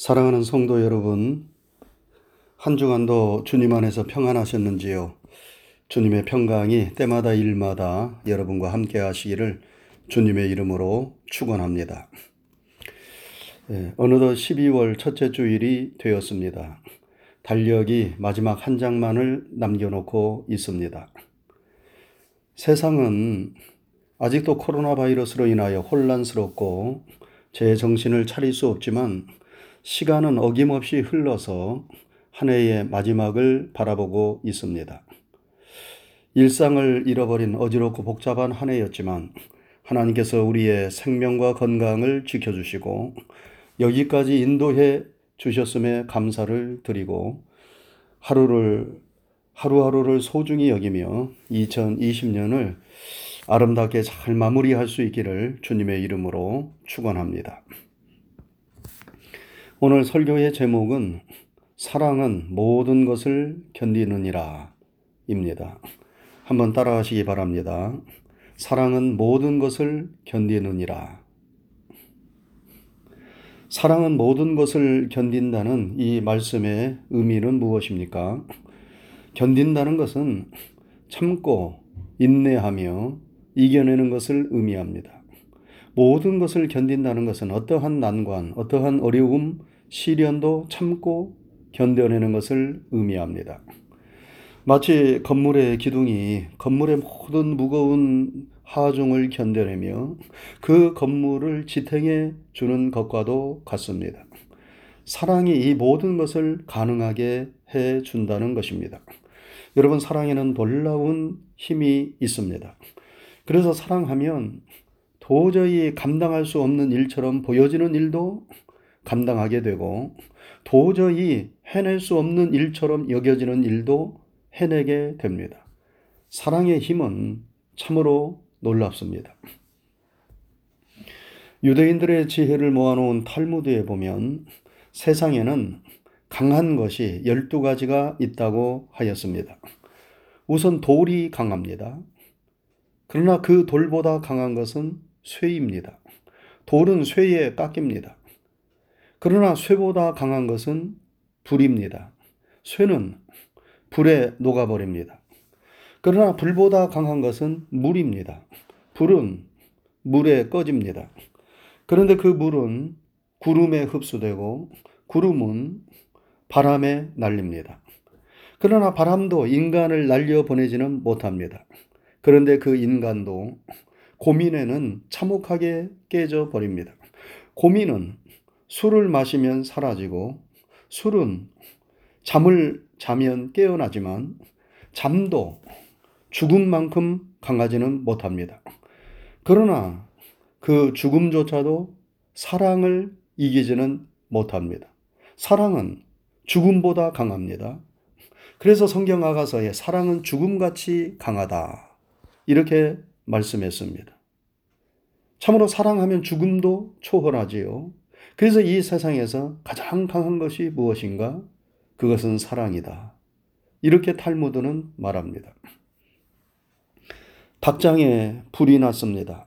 사랑하는 성도 여러분, 한 주간도 주님 안에서 평안하셨는지요? 주님의 평강이 때마다 일마다 여러분과 함께 하시기를 주님의 이름으로 축원합니다. 예, 어느덧 12월 첫째 주일이 되었습니다. 달력이 마지막 한 장만을 남겨놓고 있습니다. 세상은 아직도 코로나 바이러스로 인하여 혼란스럽고 제 정신을 차릴 수 없지만 시간은 어김없이 흘러서 한 해의 마지막을 바라보고 있습니다. 일상을 잃어버린 어지럽고 복잡한 한 해였지만 하나님께서 우리의 생명과 건강을 지켜주시고 여기까지 인도해 주셨음에 감사를 드리고 하루를 하루하루를 소중히 여기며 2020년을 아름답게 잘 마무리할 수 있기를 주님의 이름으로 축원합니다. 오늘 설교의 제목은 사랑은 모든 것을 견디느니라 입니다. 한번 따라하시기 바랍니다. 사랑은 모든 것을 견디느니라. 사랑은 모든 것을 견딘다는 이 말씀의 의미는 무엇입니까? 견딘다는 것은 참고 인내하며 이겨내는 것을 의미합니다. 모든 것을 견딘다는 것은 어떠한 난관, 어떠한 어려움, 시련도 참고 견뎌내는 것을 의미합니다. 마치 건물의 기둥이 건물의 모든 무거운 하중을 견뎌내며 그 건물을 지탱해 주는 것과도 같습니다. 사랑이 이 모든 것을 가능하게 해 준다는 것입니다. 여러분, 사랑에는 놀라운 힘이 있습니다. 그래서 사랑하면 도저히 감당할 수 없는 일처럼 보여지는 일도 감당하게 되고 도저히 해낼 수 없는 일처럼 여겨지는 일도 해내게 됩니다. 사랑의 힘은 참으로 놀랍습니다. 유대인들의 지혜를 모아놓은 탈무드에 보면 세상에는 강한 것이 12가지가 있다고 하였습니다. 우선 돌이 강합니다. 그러나 그 돌보다 강한 것은 쇠입니다. 돌은 쇠에 깎입니다. 그러나 쇠보다 강한 것은 불입니다. 쇠는 불에 녹아버립니다. 그러나 불보다 강한 것은 물입니다. 불은 물에 꺼집니다. 그런데 그 물은 구름에 흡수되고 구름은 바람에 날립니다. 그러나 바람도 인간을 날려 보내지는 못합니다. 그런데 그 인간도 고민에는 참혹하게 깨져 버립니다. 고민은 술을 마시면 사라지고 술은 잠을 자면 깨어나지만 잠도 죽음만큼 강하지는 못합니다. 그러나 그 죽음조차도 사랑을 이기지는 못합니다. 사랑은 죽음보다 강합니다. 그래서 성경 아가서에 사랑은 죽음같이 강하다. 이렇게 말씀했습니다. 참으로 사랑하면 죽음도 초월하지요. 그래서 이 세상에서 가장 강한 것이 무엇인가? 그것은 사랑이다. 이렇게 탈무드는 말합니다. 닭장에 불이 났습니다.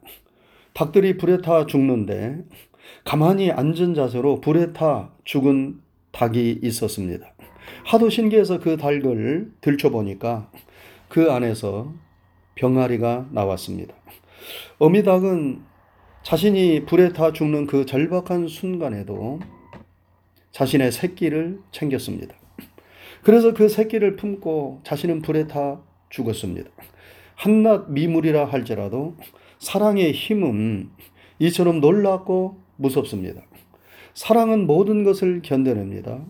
닭들이 불에 타 죽는데 가만히 앉은 자세로 불에 타 죽은 닭이 있었습니다. 하도 신기해서 그 닭을 들춰보니까 그 안에서 병아리가 나왔습니다. 어미닭은 자신이 불에 타 죽는 그 절박한 순간에도 자신의 새끼를 챙겼습니다. 그래서 그 새끼를 품고 자신은 불에 타 죽었습니다. 한낱 미물이라 할지라도 사랑의 힘은 이처럼 놀랍고 무섭습니다. 사랑은 모든 것을 견뎌냅니다.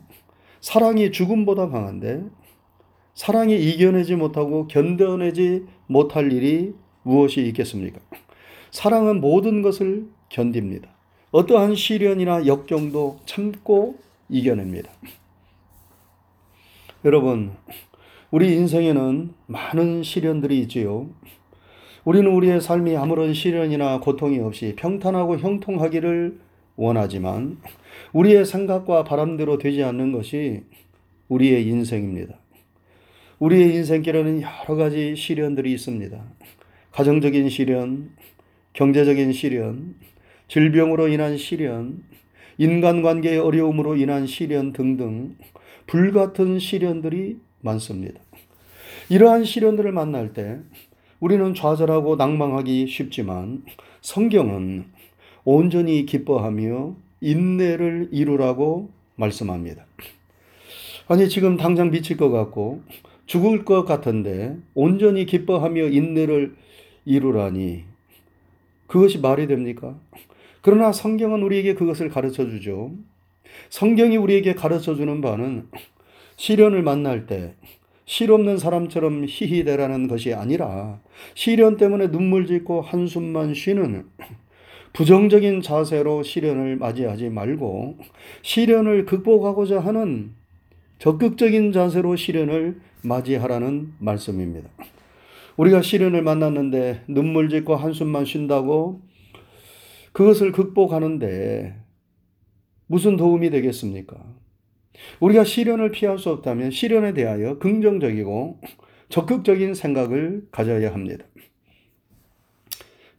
사랑이 죽음보다 강한데 사랑이 이겨내지 못하고 견뎌내지 못할 일이 무엇이 있겠습니까? 사랑은 모든 것을 견딥니다. 어떠한 시련이나 역경도 참고 이겨냅니다. 여러분, 우리 인생에는 많은 시련들이 있지요. 우리는 우리의 삶이 아무런 시련이나 고통이 없이 평탄하고 형통하기를 원하지만 우리의 생각과 바람대로 되지 않는 것이 우리의 인생입니다. 우리의 인생길에는 여러 가지 시련들이 있습니다. 가정적인 시련, 경제적인 시련, 질병으로 인한 시련, 인간관계의 어려움으로 인한 시련 등등 불같은 시련들이 많습니다. 이러한 시련들을 만날 때 우리는 좌절하고 낭망하기 쉽지만 성경은 온전히 기뻐하며 인내를 이루라고 말씀합니다. 아니, 지금 당장 미칠 것 같고 죽을 것 같은데 온전히 기뻐하며 인내를 이루라니 그것이 말이 됩니까? 그러나 성경은 우리에게 그것을 가르쳐 주죠. 성경이 우리에게 가르쳐 주는 바는 시련을 만날 때 실없는 사람처럼 희희대라는 것이 아니라 시련 때문에 눈물 짓고 한숨만 쉬는 부정적인 자세로 시련을 맞이하지 말고 시련을 극복하고자 하는 적극적인 자세로 시련을 맞이하라는 말씀입니다. 우리가 시련을 만났는데 눈물 짓고 한숨만 쉰다고 그것을 극복하는데 무슨 도움이 되겠습니까? 우리가 시련을 피할 수 없다면 시련에 대하여 긍정적이고 적극적인 생각을 가져야 합니다.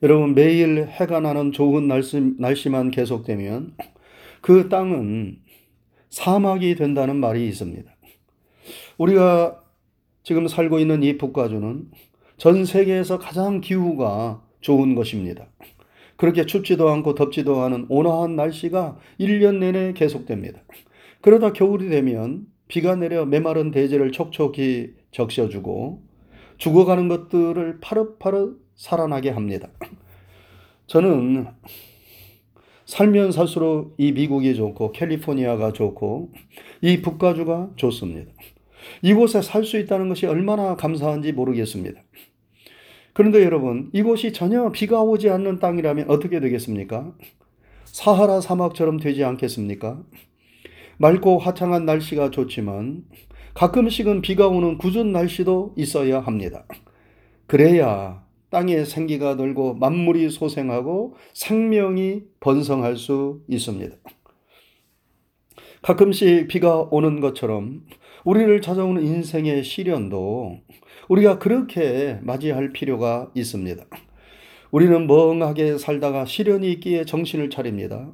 여러분, 매일 해가 나는 좋은 날씨, 날씨만 계속되면 그 땅은 사막이 된다는 말이 있습니다. 우리가 지금 살고 있는 이 북가주는 전 세계에서 가장 기후가 좋은 것입니다. 그렇게 춥지도 않고 덥지도 않은 온화한 날씨가 1년 내내 계속됩니다. 그러다 겨울이 되면 비가 내려 메마른 대지를 촉촉히 적셔주고 죽어가는 것들을 파릇파릇 살아나게 합니다. 저는 살면 살수록 이 미국이 좋고 캘리포니아가 좋고 이 북가주가 좋습니다. 이곳에 살 수 있다는 것이 얼마나 감사한지 모르겠습니다. 그런데 여러분, 이곳이 전혀 비가 오지 않는 땅이라면 어떻게 되겠습니까? 사하라 사막처럼 되지 않겠습니까? 맑고 화창한 날씨가 좋지만 가끔씩은 비가 오는 굳은 날씨도 있어야 합니다. 그래야 땅에 생기가 돌고 만물이 소생하고 생명이 번성할 수 있습니다. 가끔씩 비가 오는 것처럼 우리를 찾아오는 인생의 시련도 우리가 그렇게 맞이할 필요가 있습니다. 우리는 멍하게 살다가 시련이 있기에 정신을 차립니다.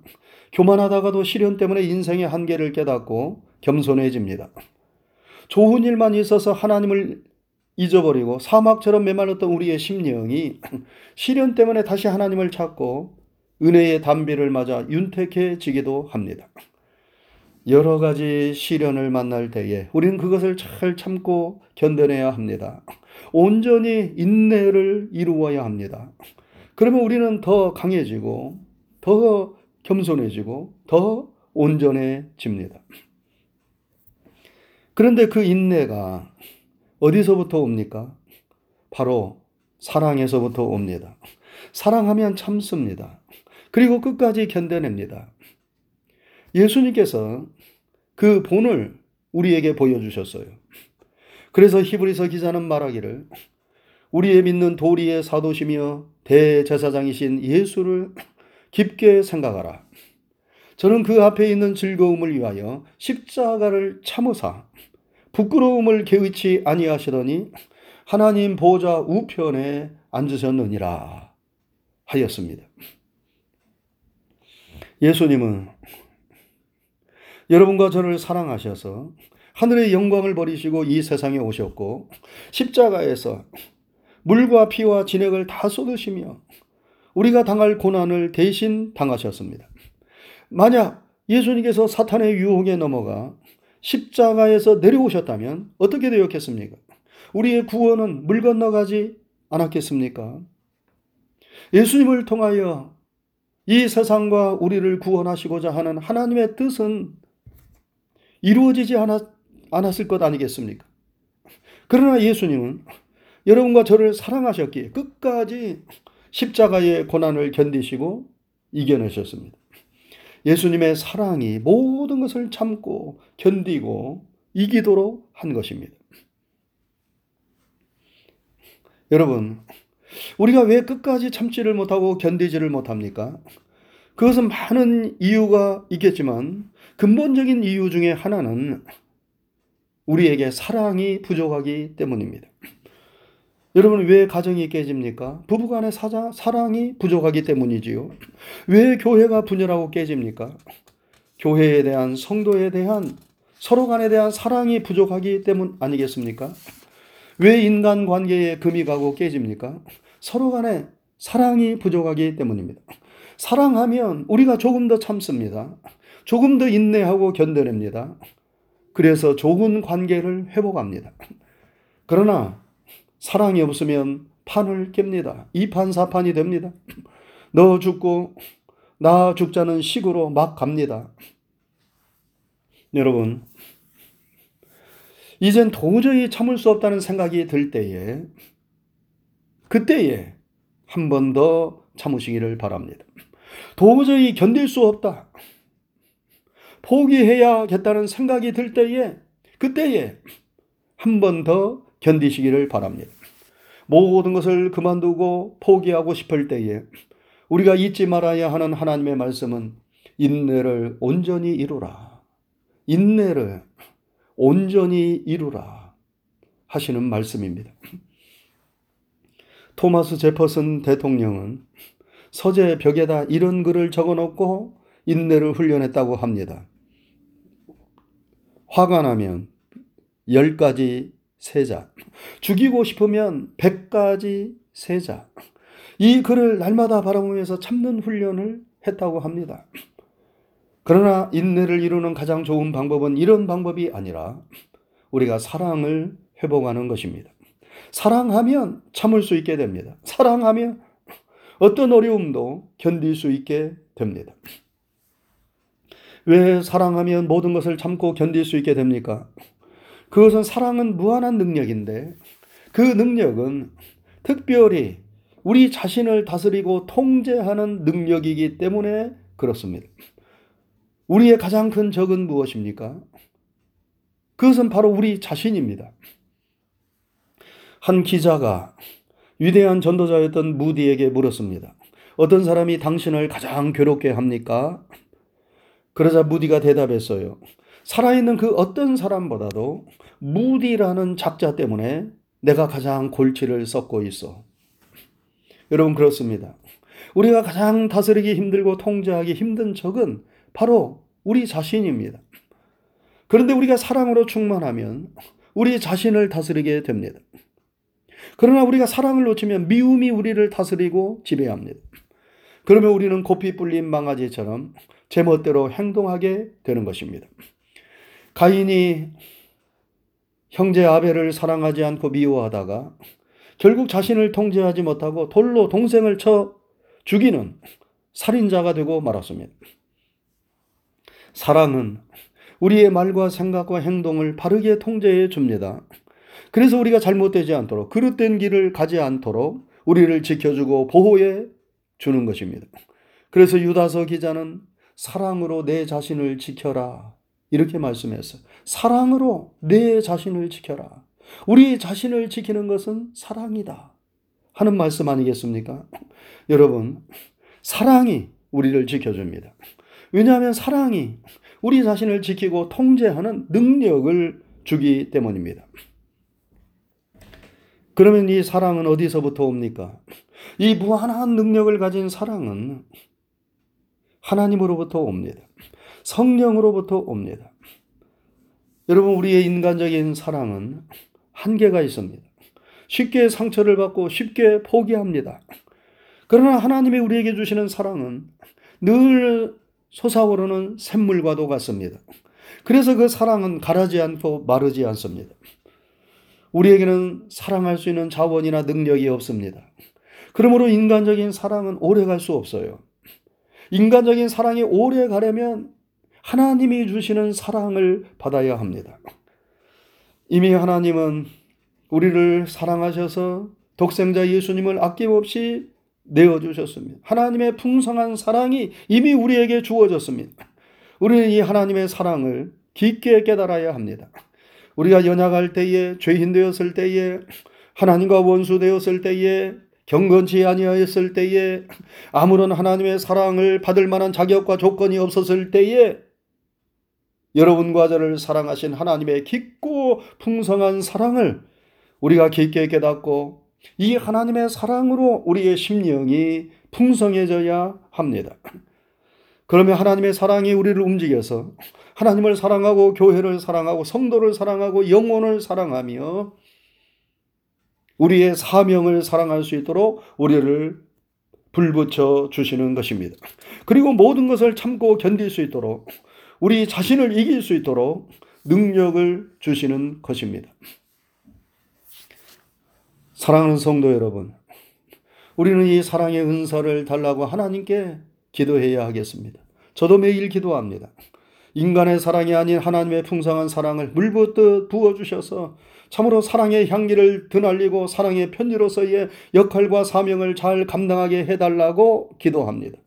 교만하다가도 시련 때문에 인생의 한계를 깨닫고 겸손해집니다. 좋은 일만 있어서 하나님을 잊어버리고 사막처럼 메말랐던 우리의 심령이 시련 때문에 다시 하나님을 찾고 은혜의 담비를 맞아 윤택해지기도 합니다. 여러 가지 시련을 만날 때에 우리는 그것을 잘 참고 견뎌내야 합니다. 온전히 인내를 이루어야 합니다. 그러면 우리는 더 강해지고 더 겸손해지고 더 온전해집니다. 그런데 그 인내가 어디서부터 옵니까? 바로 사랑에서부터 옵니다. 사랑하면 참습니다. 그리고 끝까지 견뎌냅니다. 예수님께서 그 본을 우리에게 보여주셨어요. 그래서 히브리서 기자는 말하기를 우리의 믿는 도리의 사도시며 대제사장이신 예수를 깊게 생각하라. 저는 그 앞에 있는 즐거움을 위하여 십자가를 참으사 부끄러움을 개의치 아니하시더니 하나님 보좌 우편에 앉으셨느니라 하였습니다. 예수님은 여러분과 저를 사랑하셔서 하늘의 영광을 버리시고 이 세상에 오셨고 십자가에서 물과 피와 진액을 다 쏟으시며 우리가 당할 고난을 대신 당하셨습니다. 만약 예수님께서 사탄의 유혹에 넘어가 십자가에서 내려오셨다면 어떻게 되었겠습니까? 우리의 구원은 물 건너가지 않았겠습니까? 예수님을 통하여 이 세상과 우리를 구원하시고자 하는 하나님의 뜻은 이루어지지 않았, 않았을 것 아니겠습니까? 그러나 예수님은 여러분과 저를 사랑하셨기에 끝까지 십자가의 고난을 견디시고 이겨내셨습니다. 예수님의 사랑이 모든 것을 참고 견디고 이기도록 한 것입니다. 여러분, 우리가 왜 끝까지 참지를 못하고 견디지를 못합니까? 그것은 많은 이유가 있겠지만 근본적인 이유 중에 하나는 우리에게 사랑이 부족하기 때문입니다. 여러분 왜 가정이 깨집니까? 부부간의 사자, 사랑이 부족하기 때문이지요. 왜 교회가 분열하고 깨집니까? 교회에 대한 성도에 대한 서로 간에 대한 사랑이 부족하기 때문 아니겠습니까? 왜 인간 관계에 금이 가고 깨집니까? 서로 간에 사랑이 부족하기 때문입니다. 사랑하면 우리가 조금 더 참습니다. 조금 더 인내하고 견뎌냅니다. 그래서 좋은 관계를 회복합니다. 그러나 사랑이 없으면 판을 깹니다. 이판사판이 됩니다. 너 죽고 나 죽자는 식으로 막 갑니다. 여러분, 이젠 도저히 참을 수 없다는 생각이 들 때에, 그때에 한 번 더 참으시기를 바랍니다. 도저히 견딜 수 없다. 포기해야겠다는 생각이 들 때에, 그때에 한 번 더 견디시기를 바랍니다. 모든 것을 그만두고 포기하고 싶을 때에 우리가 잊지 말아야 하는 하나님의 말씀은 인내를 온전히 이루라. 인내를 온전히 이루라. 하시는 말씀입니다. 토마스 제퍼슨 대통령은 서재 벽에다 이런 글을 적어 놓고 인내를 훈련했다고 합니다. 화가 나면 열 가지 세자. 죽이고 싶으면 백 가지 세자. 이 글을 날마다 바라보면서 참는 훈련을 했다고 합니다. 그러나 인내를 이루는 가장 좋은 방법은 이런 방법이 아니라 우리가 사랑을 회복하는 것입니다. 사랑하면 참을 수 있게 됩니다. 사랑하면 어떤 어려움도 견딜 수 있게 됩니다. 왜 사랑하면 모든 것을 참고 견딜 수 있게 됩니까? 그것은 사랑은 무한한 능력인데 그 능력은 특별히 우리 자신을 다스리고 통제하는 능력이기 때문에 그렇습니다. 우리의 가장 큰 적은 무엇입니까? 그것은 바로 우리 자신입니다. 한 기자가 위대한 전도자였던 무디에게 물었습니다. 어떤 사람이 당신을 가장 괴롭게 합니까? 그러자 무디가 대답했어요. 살아있는 그 어떤 사람보다도 무디라는 작자 때문에 내가 가장 골치를 썩고 있어. 여러분 그렇습니다. 우리가 가장 다스리기 힘들고 통제하기 힘든 적은 바로 우리 자신입니다. 그런데 우리가 사랑으로 충만하면 우리 자신을 다스리게 됩니다. 그러나 우리가 사랑을 놓치면 미움이 우리를 다스리고 지배합니다. 그러면 우리는 고삐 뿔린 망아지처럼 제멋대로 행동하게 되는 것입니다. 가인이 형제 아벨을 사랑하지 않고 미워하다가 결국 자신을 통제하지 못하고 돌로 동생을 쳐 죽이는 살인자가 되고 말았습니다. 사랑은 우리의 말과 생각과 행동을 바르게 통제해 줍니다. 그래서 우리가 잘못되지 않도록 그릇된 길을 가지 않도록 우리를 지켜주고 보호해 주는 것입니다. 그래서 유다서 기자는 사랑으로 내 자신을 지켜라 이렇게 말씀했어요. 사랑으로 내 자신을 지켜라. 우리 자신을 지키는 것은 사랑이다. 하는 말씀 아니겠습니까? 여러분, 사랑이 우리를 지켜줍니다. 왜냐하면 사랑이 우리 자신을 지키고 통제하는 능력을 주기 때문입니다. 그러면 이 사랑은 어디서부터 옵니까? 이 무한한 능력을 가진 사랑은 하나님으로부터 옵니다. 성령으로부터 옵니다. 여러분, 우리의 인간적인 사랑은 한계가 있습니다. 쉽게 상처를 받고 쉽게 포기합니다. 그러나 하나님이 우리에게 주시는 사랑은 늘 솟아오르는 샘물과도 같습니다. 그래서 그 사랑은 가라지 않고 마르지 않습니다. 우리에게는 사랑할 수 있는 자원이나 능력이 없습니다. 그러므로 인간적인 사랑은 오래 갈 수 없어요. 인간적인 사랑이 오래 가려면 하나님이 주시는 사랑을 받아야 합니다. 이미 하나님은 우리를 사랑하셔서 독생자 예수님을 아낌없이 내어주셨습니다. 하나님의 풍성한 사랑이 이미 우리에게 주어졌습니다. 우리는 이 하나님의 사랑을 깊게 깨달아야 합니다. 우리가 연약할 때에, 죄인 되었을 때에, 하나님과 원수 되었을 때에, 경건치 아니하였을 때에, 아무런 하나님의 사랑을 받을 만한 자격과 조건이 없었을 때에, 여러분과 저를 사랑하신 하나님의 깊고 풍성한 사랑을 우리가 깊게 깨닫고 이 하나님의 사랑으로 우리의 심령이 풍성해져야 합니다. 그러면 하나님의 사랑이 우리를 움직여서 하나님을 사랑하고 교회를 사랑하고 성도를 사랑하고 영혼을 사랑하며 우리의 사명을 사랑할 수 있도록 우리를 불붙여 주시는 것입니다. 그리고 모든 것을 참고 견딜 수 있도록 우리 자신을 이길 수 있도록 능력을 주시는 것입니다. 사랑하는 성도 여러분, 우리는 이 사랑의 은사를 달라고 하나님께 기도해야 하겠습니다. 저도 매일 기도합니다. 인간의 사랑이 아닌 하나님의 풍성한 사랑을 물붓듯 부어주셔서 참으로 사랑의 향기를 드날리고 사랑의 편지로서의 역할과 사명을 잘 감당하게 해달라고 기도합니다.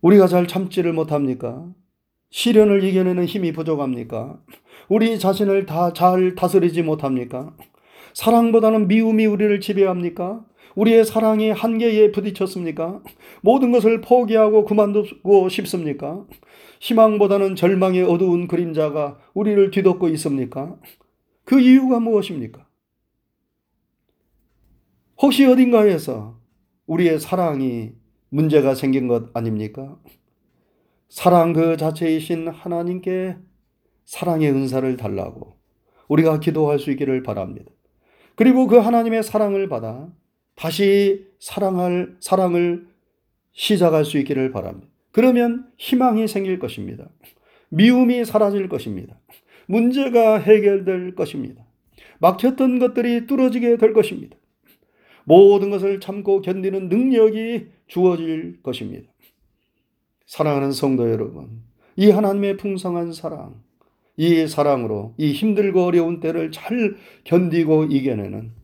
우리가 잘 참지를 못합니까? 시련을 이겨내는 힘이 부족합니까? 우리 자신을 다 잘 다스리지 못합니까? 사랑보다는 미움이 우리를 지배합니까? 우리의 사랑이 한계에 부딪혔습니까? 모든 것을 포기하고 그만두고 싶습니까? 희망보다는 절망의 어두운 그림자가 우리를 뒤덮고 있습니까? 그 이유가 무엇입니까? 혹시 어딘가에서 우리의 사랑이 문제가 생긴 것 아닙니까? 사랑 그 자체이신 하나님께 사랑의 은사를 달라고 우리가 기도할 수 있기를 바랍니다. 그리고 그 하나님의 사랑을 받아 다시 사랑할 사랑을 시작할 수 있기를 바랍니다. 그러면 희망이 생길 것입니다. 미움이 사라질 것입니다. 문제가 해결될 것입니다. 막혔던 것들이 뚫어지게 될 것입니다. 모든 것을 참고 견디는 능력이 주어질 것입니다. 사랑하는 성도 여러분, 이 하나님의 풍성한 사랑, 이 사랑으로 이 힘들고 어려운 때를 잘 견디고 이겨내는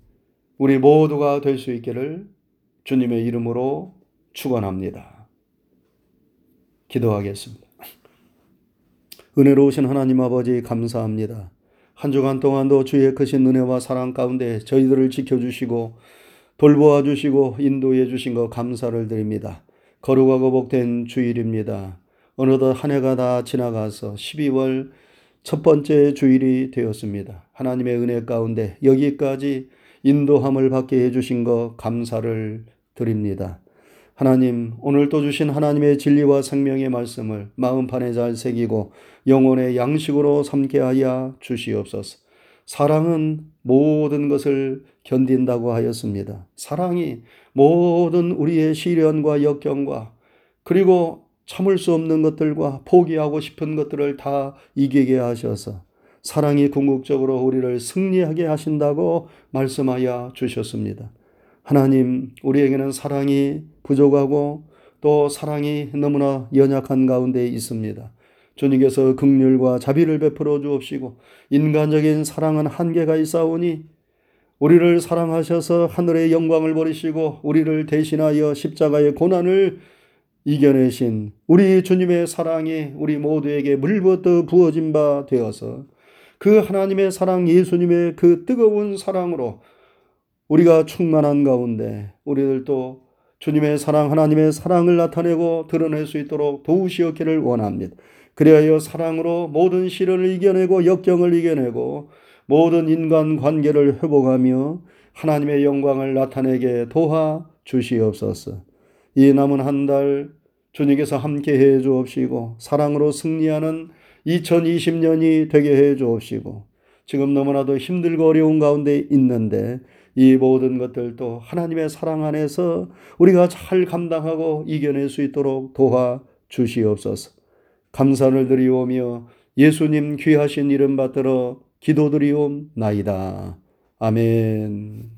우리 모두가 될 수 있기를 주님의 이름으로 축원합니다. 기도하겠습니다. 은혜로우신 하나님 아버지 감사합니다. 한 주간 동안도 주의 크신 은혜와 사랑 가운데 저희들을 지켜주시고 돌보아 주시고 인도해 주신 것 감사를 드립니다. 거룩하고 복된 주일입니다. 어느덧 한 해가 다 지나가서 12월 첫 번째 주일이 되었습니다. 하나님의 은혜 가운데 여기까지 인도함을 받게 해주신 것 감사를 드립니다. 하나님, 오늘 또 주신 하나님의 진리와 생명의 말씀을 마음판에 잘 새기고 영혼의 양식으로 삼게 하여 주시옵소서. 사랑은 모든 것을 견딘다고 하였습니다. 사랑이 모든 우리의 시련과 역경과 그리고 참을 수 없는 것들과 포기하고 싶은 것들을 다 이기게 하셔서 사랑이 궁극적으로 우리를 승리하게 하신다고 말씀하여 주셨습니다. 하나님, 우리에게는 사랑이 부족하고 또 사랑이 너무나 연약한 가운데 있습니다. 주님께서 극률과 자비를 베풀어 주옵시고 인간적인 사랑은 한계가 있사오니 우리를 사랑하셔서 하늘의 영광을 버리시고 우리를 대신하여 십자가의 고난을 이겨내신 우리 주님의 사랑이 우리 모두에게 물부터 부어진 바 되어서 그 하나님의 사랑 예수님의 그 뜨거운 사랑으로 우리가 충만한 가운데 우리들도 주님의 사랑 하나님의 사랑을 나타내고 드러낼 수 있도록 도우시었기를 원합니다. 그리하여 사랑으로 모든 시련을 이겨내고 역경을 이겨내고 모든 인간 관계를 회복하며 하나님의 영광을 나타내게 도와 주시옵소서. 이 남은 한 달 주님께서 함께 해 주옵시고 사랑으로 승리하는 2020년이 되게 해 주옵시고 지금 너무나도 힘들고 어려운 가운데 있는데 이 모든 것들도 하나님의 사랑 안에서 우리가 잘 감당하고 이겨낼 수 있도록 도와 주시옵소서. 감사를 드리오며 예수님 귀하신 이름 받들어 기도드리옵나이다. 아멘.